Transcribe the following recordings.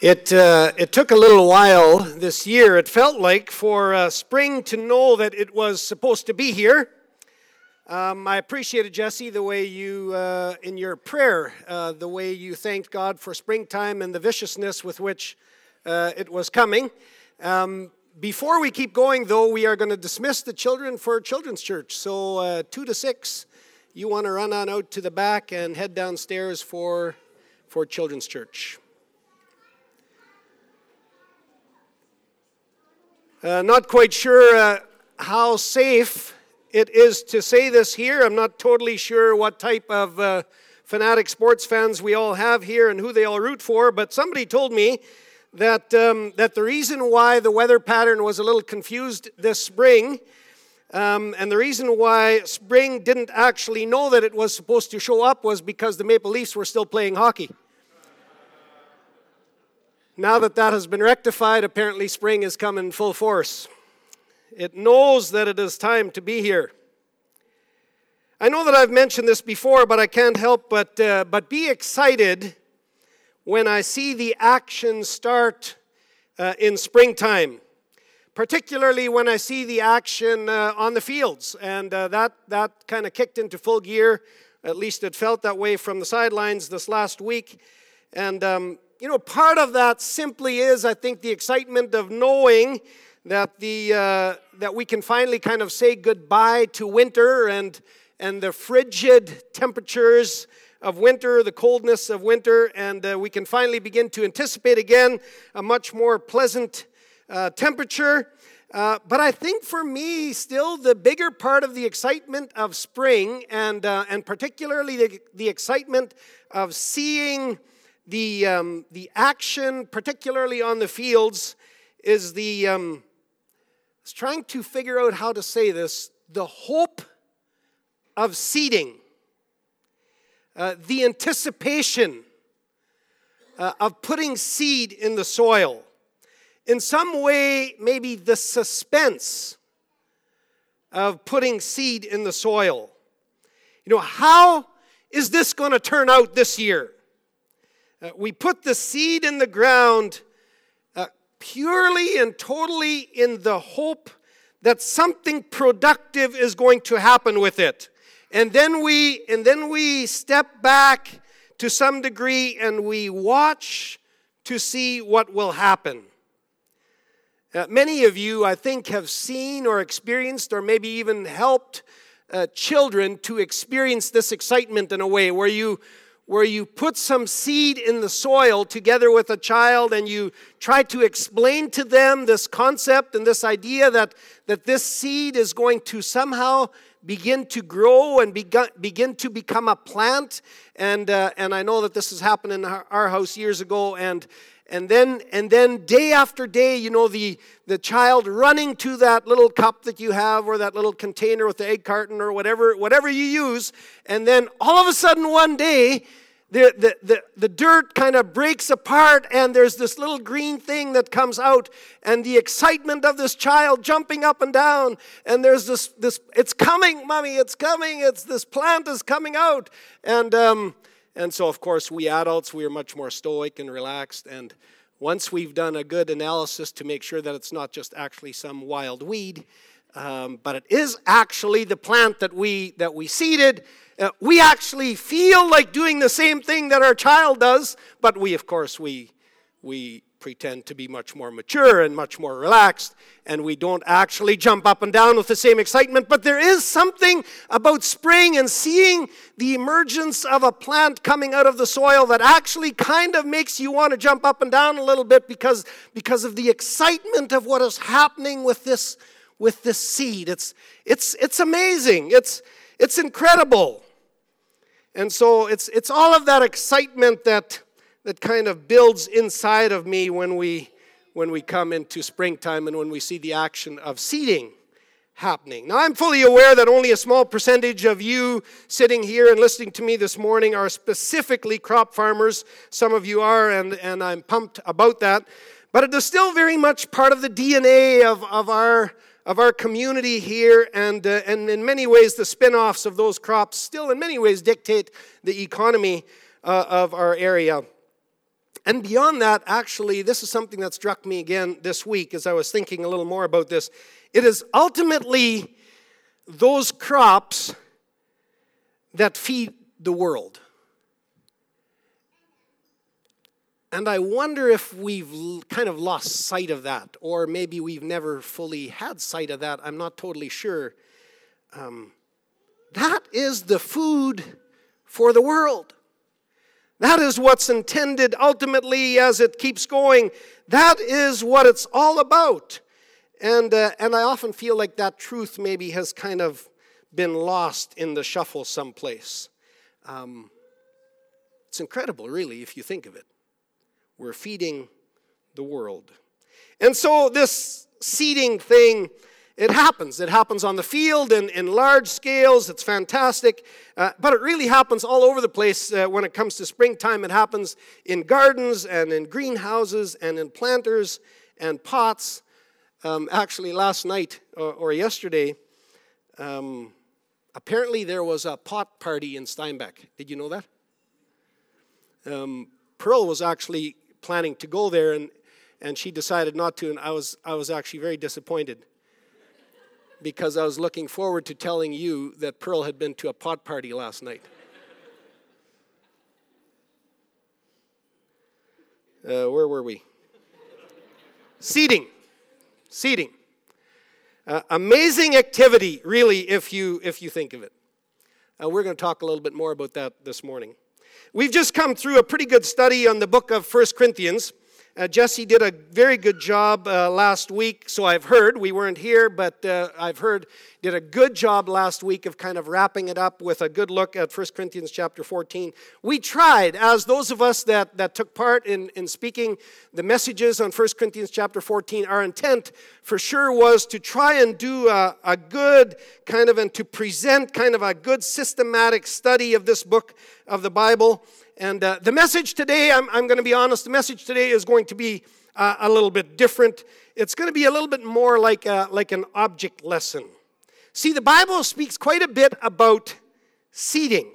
It, uh, it took a little while this year, it felt like, for uh, spring to know that it was supposed to be here. Um, I appreciated, Jesse, the way you, uh, in your prayer, uh, the way you thanked God for springtime and the viciousness with which uh, it was coming. Um, before we keep going, though, we are going to dismiss the children for Children's Church. So, uh, 2 to 6, you want to run on out to the back and head downstairs for, for Children's Church. Uh, not quite sure uh, how safe it is to say this here. I'm not totally sure what type of uh, fanatic sports fans we all have here and who they all root for, but somebody told me that, um, that the reason why the weather pattern was a little confused this spring, um, and the reason why spring didn't actually know that it was supposed to show up was because the Maple Leafs were still playing hockey. Now that that has been rectified, apparently spring has come in full force. It knows that it is time to be here. I know that I've mentioned this before, but I can't help but, uh, but be excited when I see the action start uh, in springtime, particularly when I see the action uh, on the fields. And uh, that, that kind of kicked into full gear. At least it felt that way from the sidelines this last week. And um, you know, part of that simply is, I think, the excitement of knowing that the uh, that we can finally kind of say goodbye to winter and and the frigid temperatures of winter, the coldness of winter, and uh, we can finally begin to anticipate again a much more pleasant uh, temperature. Uh, but I think for me, still the bigger part of the excitement of spring, and, uh, and particularly the, the excitement of seeing the, um, the action, particularly on the fields, is the, um, trying to figure out how to say this, the hope of seeding, uh, the anticipation uh, of putting seed in the soil. In some way, maybe the suspense of putting seed in the soil. You know, how is this going to turn out this year? Uh, we put the seed in the ground uh, purely and totally in the hope that something productive is going to happen with it. And then we and then we step back to some degree and we watch to see what will happen. Uh, many of you, I think, have seen or experienced or maybe even helped uh, children to experience this excitement in a way where you where you put some seed in the soil together with a child and you try to explain to them this concept and this idea that, that this seed is going to somehow begin to grow and begin, to become a plant. And, uh, and I know that this has happened in our house years ago. And, and then and then day after day you know the the child running to that little cup that you have or that little container with the egg carton or whatever whatever you use. And then all of a sudden one day the, the, the, the dirt kind of breaks apart and there's this little green thing that comes out and the excitement of this child jumping up and down and there's this, this it's coming mommy it's coming it's this plant is coming out. And, um, and so of course we adults we are much more stoic and relaxed. And once we've done a good analysis to make sure that it's not just actually some wild weed um, but it is actually the plant that we that we seeded uh, we actually feel like doing the same thing that our child does, but we, of course, we, we pretend to be much more mature and much more relaxed, and we don't actually jump up and down with the same excitement. But there is something about spring and seeing the emergence of a plant coming out of the soil that actually kind of makes you want to jump up and down a little bit because, because of the excitement of what is happening with this, with this seed. It's, it's, it's amazing, it's, it's incredible. And so it's, it's all of that excitement that, that kind of builds inside of me when we, when we come into springtime and when we see the action of seeding happening. Now, I'm fully aware that only a small percentage of you sitting here and listening to me this morning are specifically crop farmers. Some of you are, and, and I'm pumped about that. But it is still very much part of the DNA of, of our of our community here, and, uh, and in many ways, the spin offs of those crops still, in many ways, dictate the economy uh, of our area. And beyond that, actually, this is something that struck me again this week as I was thinking a little more about this. It is ultimately those crops that feed the world. And I wonder if we've kind of lost sight of that, or maybe we've never fully had sight of that. I'm not totally sure. Um, that is the food for the world. That is what's intended ultimately as it keeps going. That is what it's all about. And, uh, and I often feel like that truth maybe has kind of been lost in the shuffle someplace. Um, it's incredible, really, if you think of it. We're feeding the world. And so, this seeding thing, it happens. It happens on the field and in large scales. It's fantastic. Uh, but it really happens all over the place uh, when it comes to springtime. It happens in gardens and in greenhouses and in planters and pots. Um, actually, last night or, or yesterday, um, apparently there was a pot party in Steinbach. Did you know that? Um, Pearl was actually planning to go there, and, and she decided not to, and I was, I was actually very disappointed because I was looking forward to telling you that Pearl had been to a pot party last night. Uh, where were we? Seeding. Seeding. Uh, amazing activity, really, if you, if you think of it. Uh, we're going to talk a little bit more about that this morning. We've just come through a pretty good study on the book of First Corinthians. Uh, Jesse did a very good job uh, last week, so I've heard. We weren't here, but uh, I've heard did a good job last week of kind of wrapping it up with a good look at 1 Corinthians chapter 14. We tried, as those of us that, that took part in, in speaking the messages on 1 Corinthians chapter 14, our intent for sure was to try and do a, a good kind of and to present kind of a good systematic study of this book of the Bible. And uh, the message today, I'm, I'm going to be honest, the message today is going to be uh, a little bit different. It's going to be a little bit more like, a, like an object lesson. See, the Bible speaks quite a bit about seeding.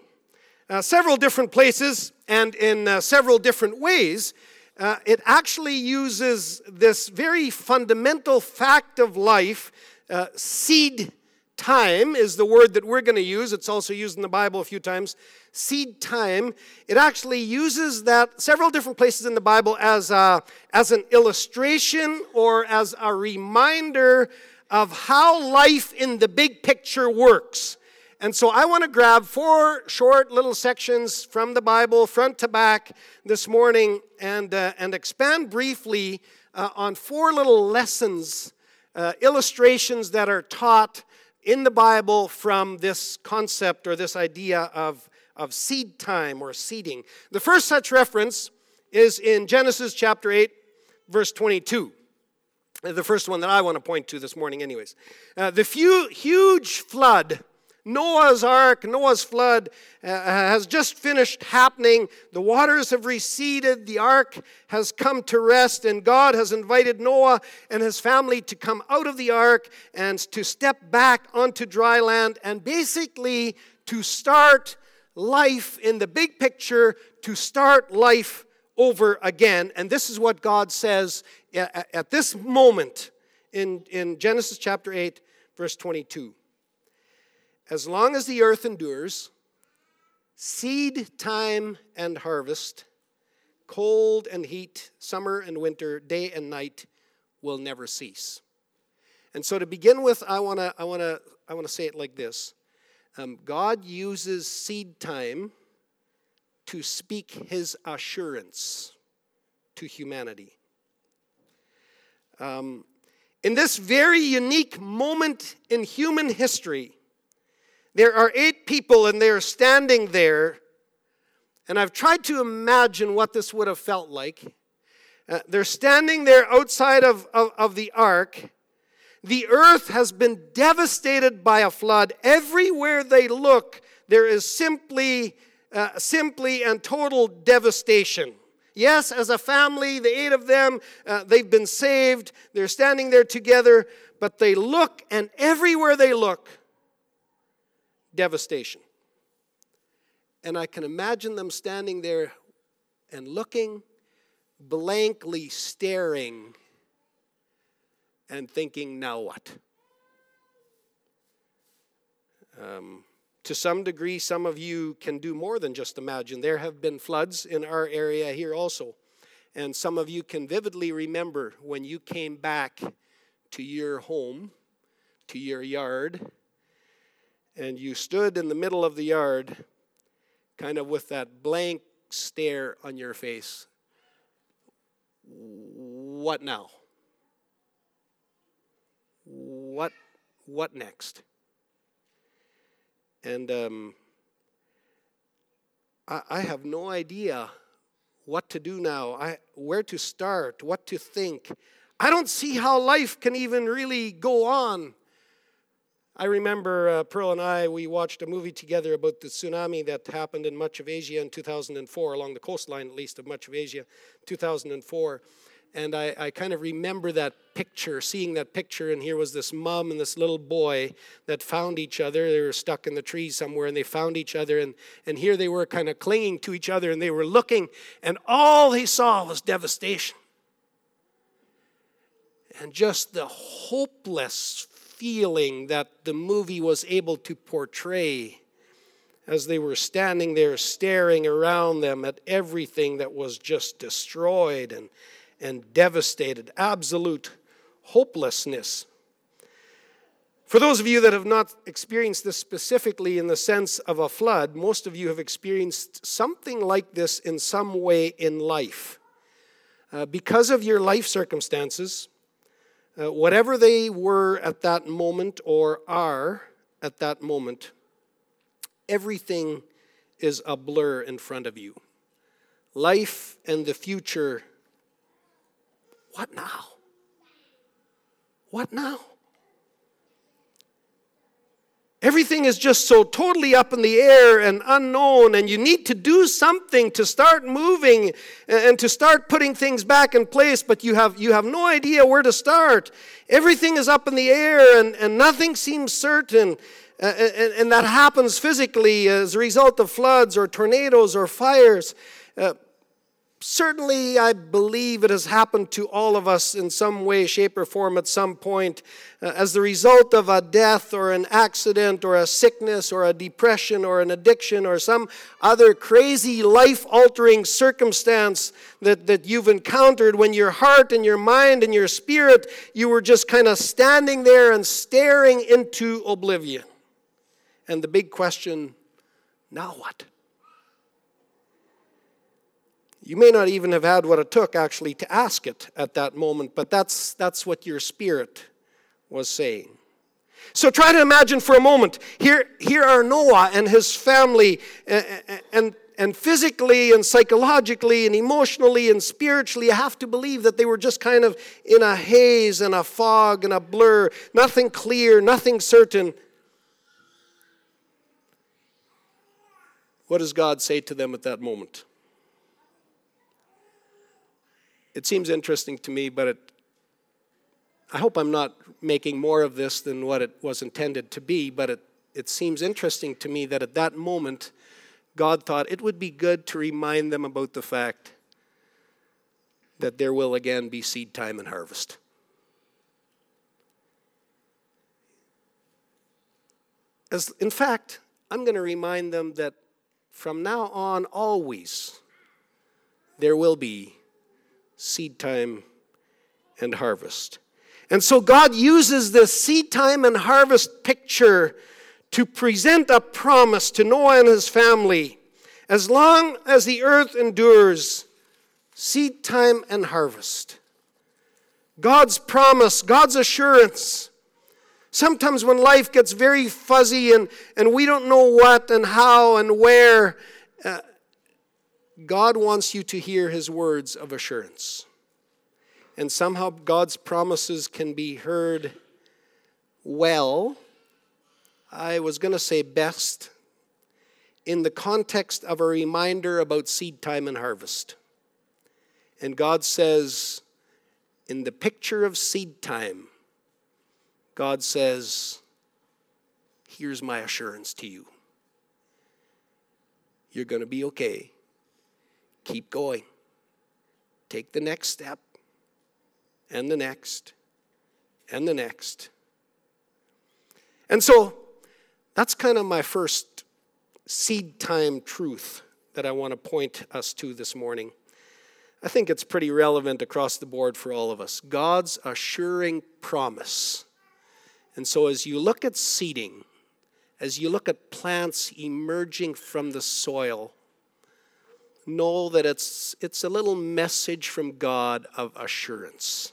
Uh, several different places and in uh, several different ways. Uh, it actually uses this very fundamental fact of life, uh, seed time is the word that we're going to use. It's also used in the Bible a few times. Seed time. It actually uses that several different places in the Bible as, a, as an illustration or as a reminder of how life in the big picture works. And so I want to grab four short little sections from the Bible, front to back, this morning, and, uh, and expand briefly uh, on four little lessons, uh, illustrations that are taught in the Bible from this concept or this idea of, of seed time or seeding. The first such reference is in Genesis chapter 8, verse 22. The first one that I want to point to this morning, anyways. Uh, the few, huge flood Noah's ark, Noah's flood uh, has just finished happening. The waters have receded. The ark has come to rest, and God has invited Noah and his family to come out of the ark and to step back onto dry land and basically to start life in the big picture, to start life over again. And this is what God says at this moment in, in Genesis chapter 8, verse 22. As long as the earth endures, seed time and harvest, cold and heat, summer and winter, day and night will never cease. And so to begin with, I want to I wanna, I wanna say it like this um, God uses seed time to speak his assurance to humanity. Um, in this very unique moment in human history, there are eight people, and they are standing there. And I've tried to imagine what this would have felt like. Uh, they're standing there outside of, of, of the ark. The earth has been devastated by a flood. Everywhere they look, there is simply, uh, simply and total devastation. Yes, as a family, the eight of them, uh, they've been saved. They're standing there together, but they look, and everywhere they look, devastation. And I can imagine them standing there and looking blankly staring and thinking, now what? Um, to some degree, some of you can do more than just imagine. There have been floods in our area here also. And some of you can vividly remember when you came back to your home, to your yard, and you stood in the middle of the yard, kind of with that blank stare on your face. What now? What, what next? And um, I, I have no idea what to do now, I, where to start, what to think. I don't see how life can even really go on. I remember uh, Pearl and I, we watched a movie together about the tsunami that happened in much of Asia in 2004, along the coastline at least of much of Asia, 2004. And I, I kind of remember that picture, seeing that picture, and here was this mom and this little boy that found each other. They were stuck in the trees somewhere, and they found each other, and, and here they were kind of clinging to each other, and they were looking, and all they saw was devastation. And just the hopeless feeling that the movie was able to portray as they were standing there staring around them at everything that was just destroyed and and devastated, absolute hopelessness. For those of you that have not experienced this specifically in the sense of a flood, most of you have experienced something like this in some way in life. Uh, because of your life circumstances, uh, whatever they were at that moment or are at that moment, everything is a blur in front of you. Life and the future what now? What now? Everything is just so totally up in the air and unknown, and you need to do something to start moving and to start putting things back in place, but you have, you have no idea where to start. Everything is up in the air, and, and nothing seems certain. Uh, and, and, that happens physically as a result of floods or tornadoes or fires. Uh, Certainly, I believe it has happened to all of us in some way, shape, or form at some point uh, as the result of a death or an accident or a sickness or a depression or an addiction or some other crazy life altering circumstance that, that you've encountered when your heart and your mind and your spirit, you were just kind of standing there and staring into oblivion. And the big question now what? You may not even have had what it took actually to ask it at that moment, but that's, that's what your spirit was saying. So try to imagine for a moment. Here, here are Noah and his family, and, and, and physically and psychologically and emotionally and spiritually, you have to believe that they were just kind of in a haze and a fog and a blur, nothing clear, nothing certain. What does God say to them at that moment? It seems interesting to me, but it, I hope I'm not making more of this than what it was intended to be, but it, it seems interesting to me that at that moment, God thought it would be good to remind them about the fact that there will again be seed time and harvest. As, in fact, I'm going to remind them that from now on, always, there will be seed time and harvest. And so God uses this seed time and harvest picture to present a promise to Noah and his family. As long as the earth endures, seed time and harvest. God's promise, God's assurance. Sometimes when life gets very fuzzy and, and we don't know what and how and where, uh, God wants you to hear his words of assurance. And somehow God's promises can be heard well. I was going to say best in the context of a reminder about seed time and harvest. And God says, in the picture of seed time, God says, Here's my assurance to you. You're going to be okay. Keep going. take the next step, and the next, and the next. And so that's kind of my first seed time truth that I want to point us to this morning. I think it's pretty relevant across the board for all of us. God's assuring promise. And so, as you look at seeding, as you look at plants emerging from the soil, know that it's, it's a little message from God of assurance.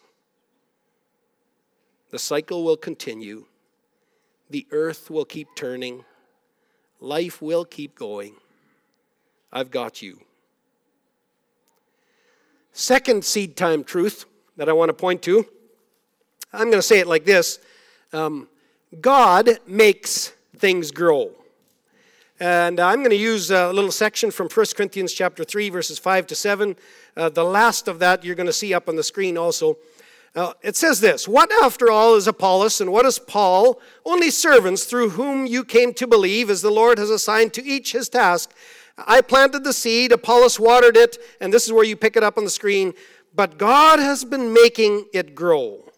The cycle will continue, the earth will keep turning, life will keep going. I've got you. Second seed time truth that I want to point to I'm going to say it like this um, God makes things grow. And I'm going to use a little section from 1 Corinthians chapter 3, verses 5 to 7. Uh, the last of that you're going to see up on the screen also. Uh, it says this What, after all, is Apollos and what is Paul? Only servants through whom you came to believe, as the Lord has assigned to each his task. I planted the seed, Apollos watered it, and this is where you pick it up on the screen. But God has been making it grow.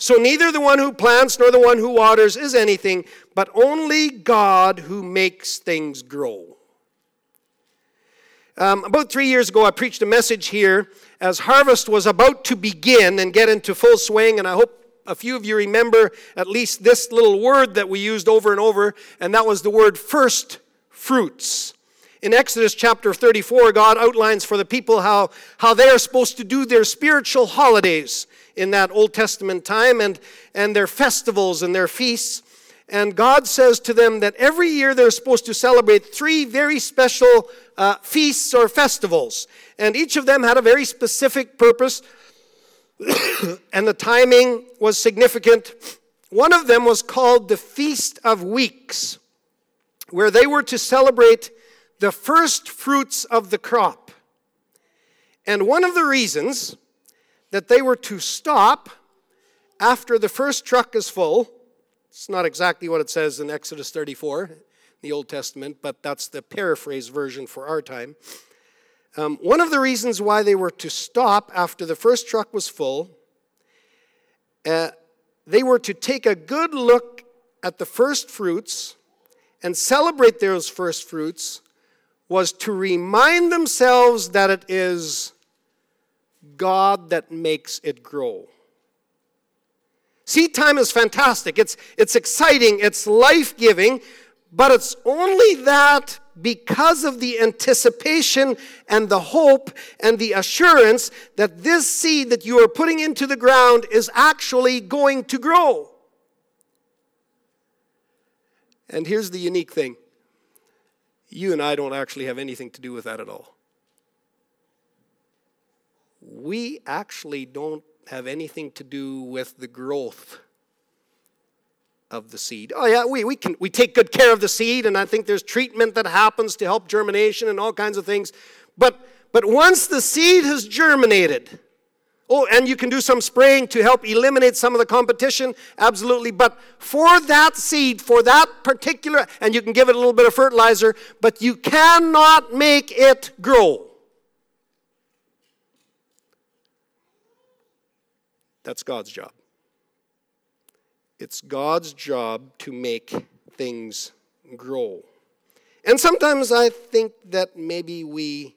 So neither the one who plants nor the one who waters is anything, but only God who makes things grow. Um, about three years ago, I preached a message here as harvest was about to begin and get into full swing, and I hope a few of you remember at least this little word that we used over and over, and that was the word first fruits. In Exodus chapter 34, God outlines for the people how, how they are supposed to do their spiritual holidays in that Old Testament time and, and their festivals and their feasts. And God says to them that every year they're supposed to celebrate three very special uh, feasts or festivals. And each of them had a very specific purpose, and the timing was significant. One of them was called the Feast of Weeks, where they were to celebrate the first fruits of the crop. And one of the reasons that they were to stop after the first truck is full, it's not exactly what it says in Exodus 34, the Old Testament, but that's the paraphrase version for our time. Um, one of the reasons why they were to stop after the first truck was full, uh, they were to take a good look at the first fruits and celebrate those first fruits was to remind themselves that it is God that makes it grow. Seed time is fantastic. It's, it's exciting. It's life giving. But it's only that because of the anticipation and the hope and the assurance that this seed that you are putting into the ground is actually going to grow. And here's the unique thing you and I don't actually have anything to do with that at all. We actually don't have anything to do with the growth of the seed. Oh yeah, we, we can we take good care of the seed, and I think there's treatment that happens to help germination and all kinds of things. But but once the seed has germinated, Oh, and you can do some spraying to help eliminate some of the competition, absolutely. But for that seed, for that particular, and you can give it a little bit of fertilizer, but you cannot make it grow. That's God's job. It's God's job to make things grow. And sometimes I think that maybe we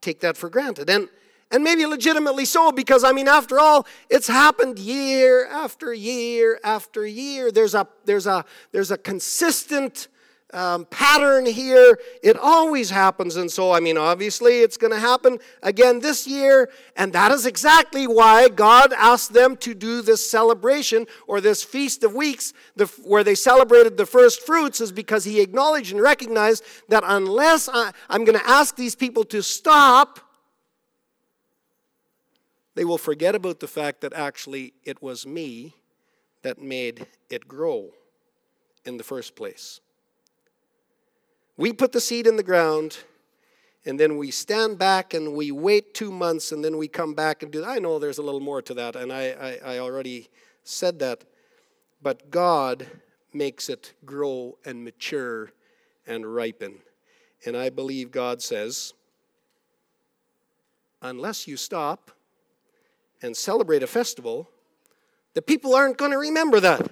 take that for granted. And and maybe legitimately so, because I mean, after all, it's happened year after year after year. There's a, there's a, there's a consistent um, pattern here. It always happens. And so, I mean, obviously, it's going to happen again this year. And that is exactly why God asked them to do this celebration or this Feast of Weeks, the, where they celebrated the first fruits, is because He acknowledged and recognized that unless I, I'm going to ask these people to stop, they will forget about the fact that actually it was me that made it grow in the first place. We put the seed in the ground, and then we stand back and we wait two months, and then we come back and do. I know there's a little more to that, and I, I, I already said that. But God makes it grow and mature and ripen. And I believe God says, unless you stop and celebrate a festival, the people aren't going to remember that.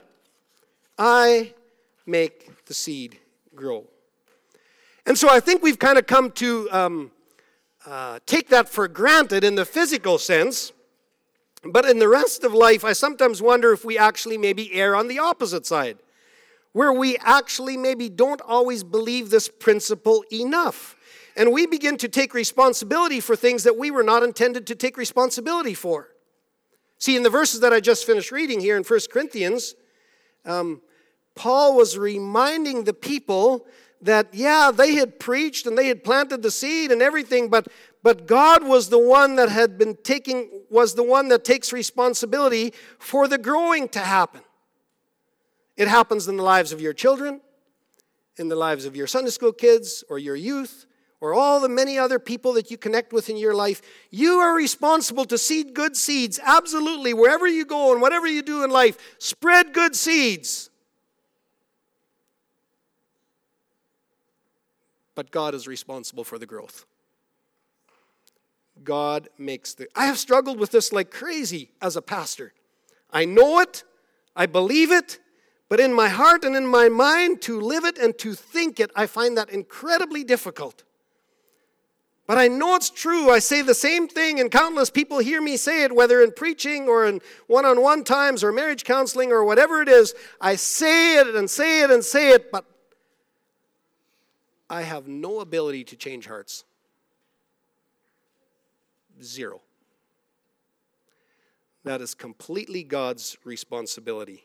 I make the seed grow. And so I think we've kind of come to um, uh, take that for granted in the physical sense. But in the rest of life, I sometimes wonder if we actually maybe err on the opposite side, where we actually maybe don't always believe this principle enough. And we begin to take responsibility for things that we were not intended to take responsibility for. See, in the verses that I just finished reading here in 1 Corinthians, um, Paul was reminding the people that, yeah, they had preached and they had planted the seed and everything, but, but God was the one that had been taking, was the one that takes responsibility for the growing to happen. It happens in the lives of your children, in the lives of your Sunday school kids or your youth, or all the many other people that you connect with in your life. You are responsible to seed good seeds, absolutely, wherever you go and whatever you do in life. Spread good seeds. But God is responsible for the growth. God makes the. I have struggled with this like crazy as a pastor. I know it, I believe it, but in my heart and in my mind, to live it and to think it, I find that incredibly difficult. But I know it's true. I say the same thing, and countless people hear me say it, whether in preaching or in one on one times or marriage counseling or whatever it is. I say it and say it and say it, but I have no ability to change hearts. Zero. That is completely God's responsibility.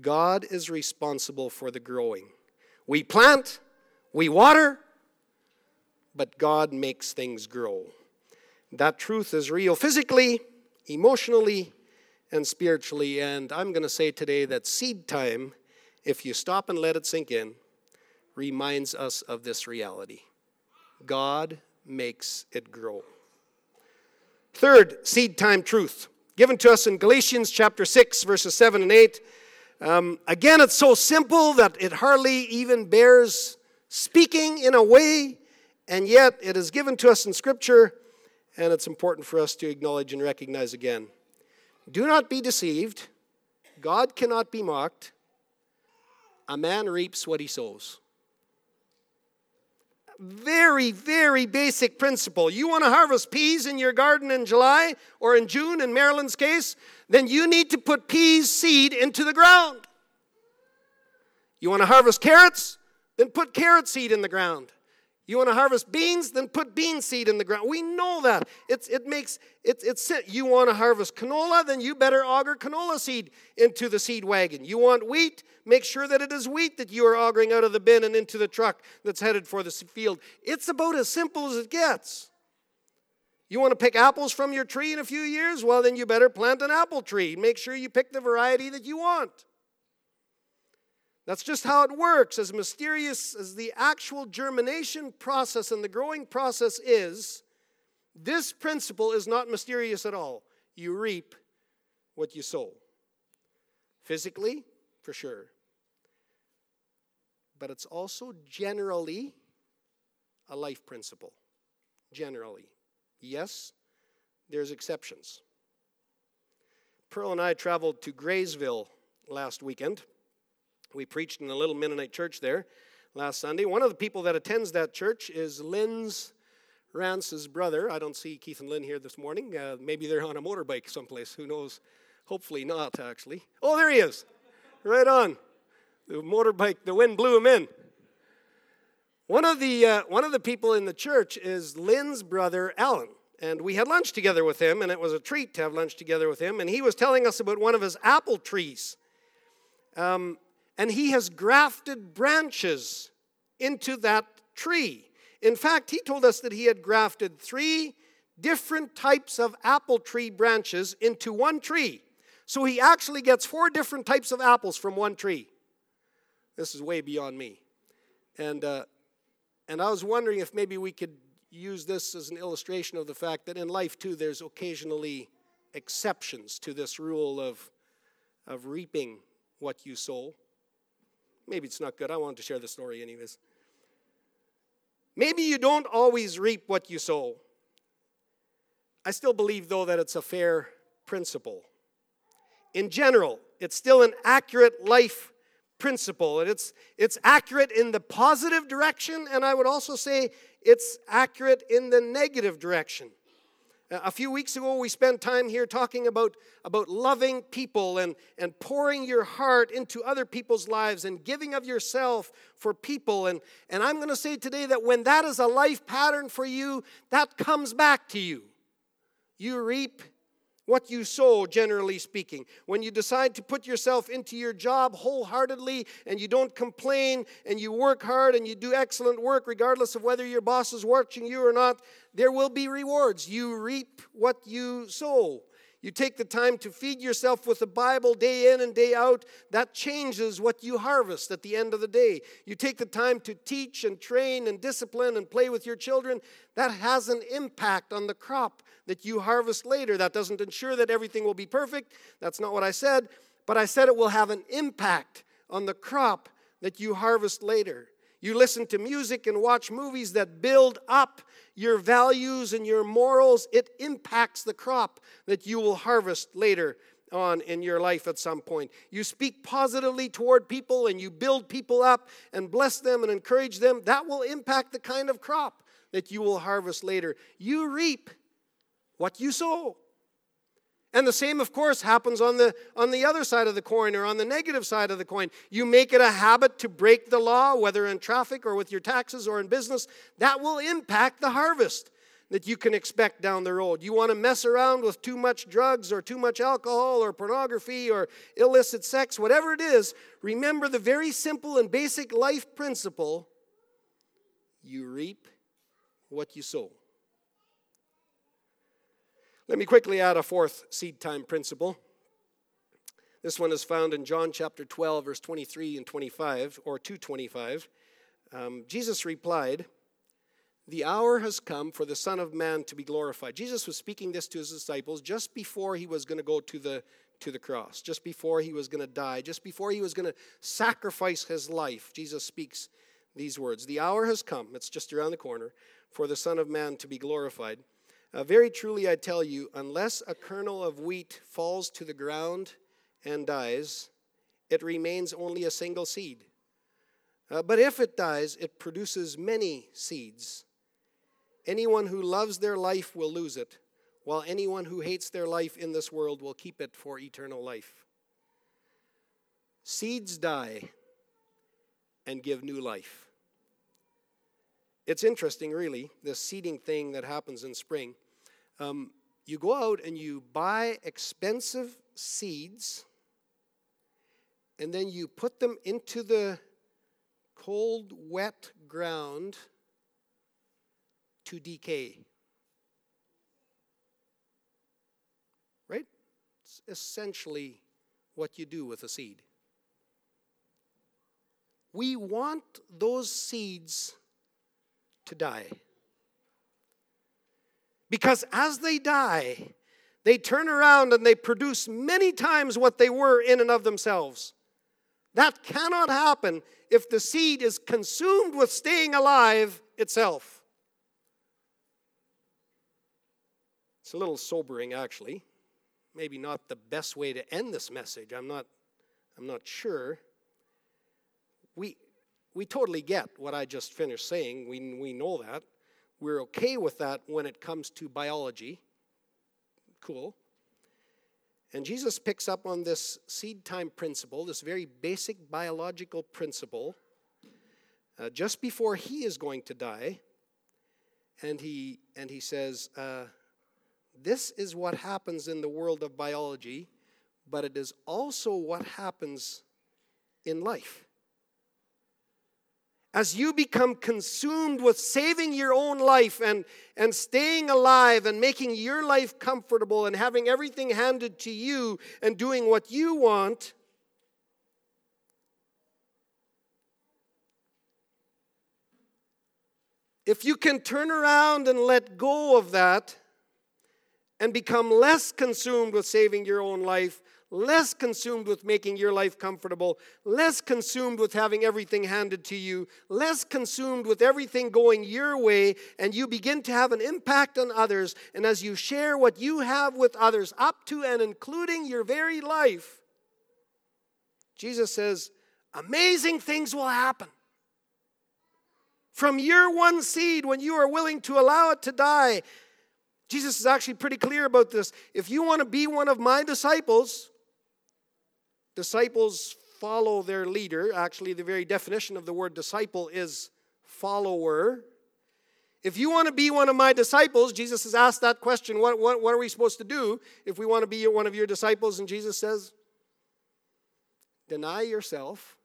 God is responsible for the growing. We plant, we water, but God makes things grow. That truth is real physically, emotionally, and spiritually. And I'm going to say today that seed time, if you stop and let it sink in, reminds us of this reality God makes it grow. Third, seed time truth, given to us in Galatians chapter 6, verses 7 and 8. Um, again, it's so simple that it hardly even bears speaking in a way, and yet it is given to us in Scripture, and it's important for us to acknowledge and recognize again. Do not be deceived. God cannot be mocked. A man reaps what he sows very, very basic principle. You want to harvest peas in your garden in July or in June, in Maryland's case, then you need to put peas seed into the ground. You want to harvest carrots? Then put carrot seed in the ground. You want to harvest beans? Then put bean seed in the ground. We know that. It's, it makes, it's, it's, you want to harvest canola? Then you better auger canola seed into the seed wagon. You want wheat? Make sure that it is wheat that you are augering out of the bin and into the truck that's headed for the field. It's about as simple as it gets. You want to pick apples from your tree in a few years? Well, then you better plant an apple tree. Make sure you pick the variety that you want. That's just how it works. As mysterious as the actual germination process and the growing process is, this principle is not mysterious at all. You reap what you sow. Physically, for sure. But it's also generally a life principle. Generally. Yes, there's exceptions. Pearl and I traveled to Graysville last weekend. We preached in a little Mennonite church there last Sunday. One of the people that attends that church is Lynn's Rance's brother. I don't see Keith and Lynn here this morning. Uh, maybe they're on a motorbike someplace. Who knows? Hopefully not, actually. Oh, there he is. Right on. The motorbike, the wind blew him in. One of the, uh, one of the people in the church is Lynn's brother, Alan. And we had lunch together with him, and it was a treat to have lunch together with him. And he was telling us about one of his apple trees. Um, and he has grafted branches into that tree. In fact, he told us that he had grafted three different types of apple tree branches into one tree. So he actually gets four different types of apples from one tree. This is way beyond me. And, uh, and I was wondering if maybe we could use this as an illustration of the fact that in life, too, there's occasionally exceptions to this rule of, of reaping what you sow. Maybe it's not good. I wanted to share the story, anyways. Maybe you don't always reap what you sow. I still believe, though, that it's a fair principle. In general, it's still an accurate life principle, and it's, it's accurate in the positive direction, and I would also say it's accurate in the negative direction. A few weeks ago, we spent time here talking about, about loving people and, and pouring your heart into other people's lives and giving of yourself for people. And, and I'm going to say today that when that is a life pattern for you, that comes back to you. You reap what you sow, generally speaking. When you decide to put yourself into your job wholeheartedly and you don't complain and you work hard and you do excellent work, regardless of whether your boss is watching you or not, there will be rewards. You reap what you sow. You take the time to feed yourself with the Bible day in and day out, that changes what you harvest at the end of the day. You take the time to teach and train and discipline and play with your children, that has an impact on the crop that you harvest later. That doesn't ensure that everything will be perfect. That's not what I said, but I said it will have an impact on the crop that you harvest later. You listen to music and watch movies that build up your values and your morals. It impacts the crop that you will harvest later on in your life at some point. You speak positively toward people and you build people up and bless them and encourage them. That will impact the kind of crop that you will harvest later. You reap what you sow. And the same, of course, happens on the, on the other side of the coin or on the negative side of the coin. You make it a habit to break the law, whether in traffic or with your taxes or in business, that will impact the harvest that you can expect down the road. You want to mess around with too much drugs or too much alcohol or pornography or illicit sex, whatever it is, remember the very simple and basic life principle you reap what you sow. Let me quickly add a fourth seed time principle. This one is found in John chapter 12, verse 23 and 25, or 225. Um, Jesus replied, The hour has come for the Son of Man to be glorified. Jesus was speaking this to his disciples just before he was going to go to the, to the cross, just before he was going to die, just before he was going to sacrifice his life. Jesus speaks these words The hour has come, it's just around the corner, for the Son of Man to be glorified. Uh, very truly, I tell you, unless a kernel of wheat falls to the ground and dies, it remains only a single seed. Uh, but if it dies, it produces many seeds. Anyone who loves their life will lose it, while anyone who hates their life in this world will keep it for eternal life. Seeds die and give new life. It's interesting, really, this seeding thing that happens in spring. Um, you go out and you buy expensive seeds, and then you put them into the cold, wet ground to decay. Right? It's essentially what you do with a seed. We want those seeds to die. Because as they die, they turn around and they produce many times what they were in and of themselves. That cannot happen if the seed is consumed with staying alive itself. It's a little sobering, actually. Maybe not the best way to end this message. I'm not, I'm not sure. We, we totally get what I just finished saying. We, we know that. We're okay with that when it comes to biology. Cool. And Jesus picks up on this seed time principle, this very basic biological principle, uh, just before he is going to die. And he, and he says, uh, This is what happens in the world of biology, but it is also what happens in life as you become consumed with saving your own life and, and staying alive and making your life comfortable and having everything handed to you and doing what you want, if you can turn around and let go of that and become less consumed with saving your own life, less consumed with making your life comfortable, less consumed with having everything handed to you, less consumed with everything going your way, and you begin to have an impact on others. And as you share what you have with others, up to and including your very life, Jesus says, amazing things will happen. From your one seed, when you are willing to allow it to die, Jesus is actually pretty clear about this. If you want to be one of my disciples, disciples follow their leader. Actually, the very definition of the word disciple is follower. If you want to be one of my disciples, Jesus has asked that question what, what, what are we supposed to do if we want to be one of your disciples? And Jesus says, Deny yourself,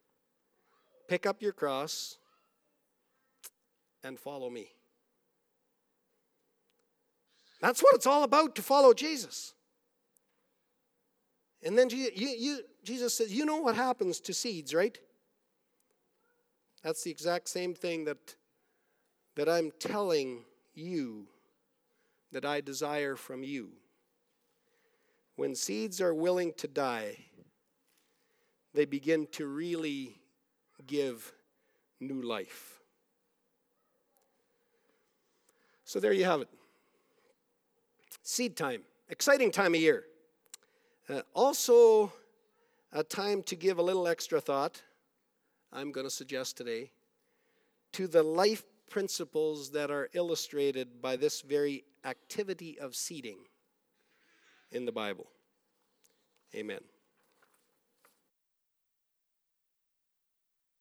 pick up your cross, and follow me. That's what it's all about to follow Jesus. And then Jesus says, You know what happens to seeds, right? That's the exact same thing that, that I'm telling you that I desire from you. When seeds are willing to die, they begin to really give new life. So there you have it. Seed time, exciting time of year. Uh, also, a time to give a little extra thought, I'm going to suggest today, to the life principles that are illustrated by this very activity of seeding in the Bible. Amen.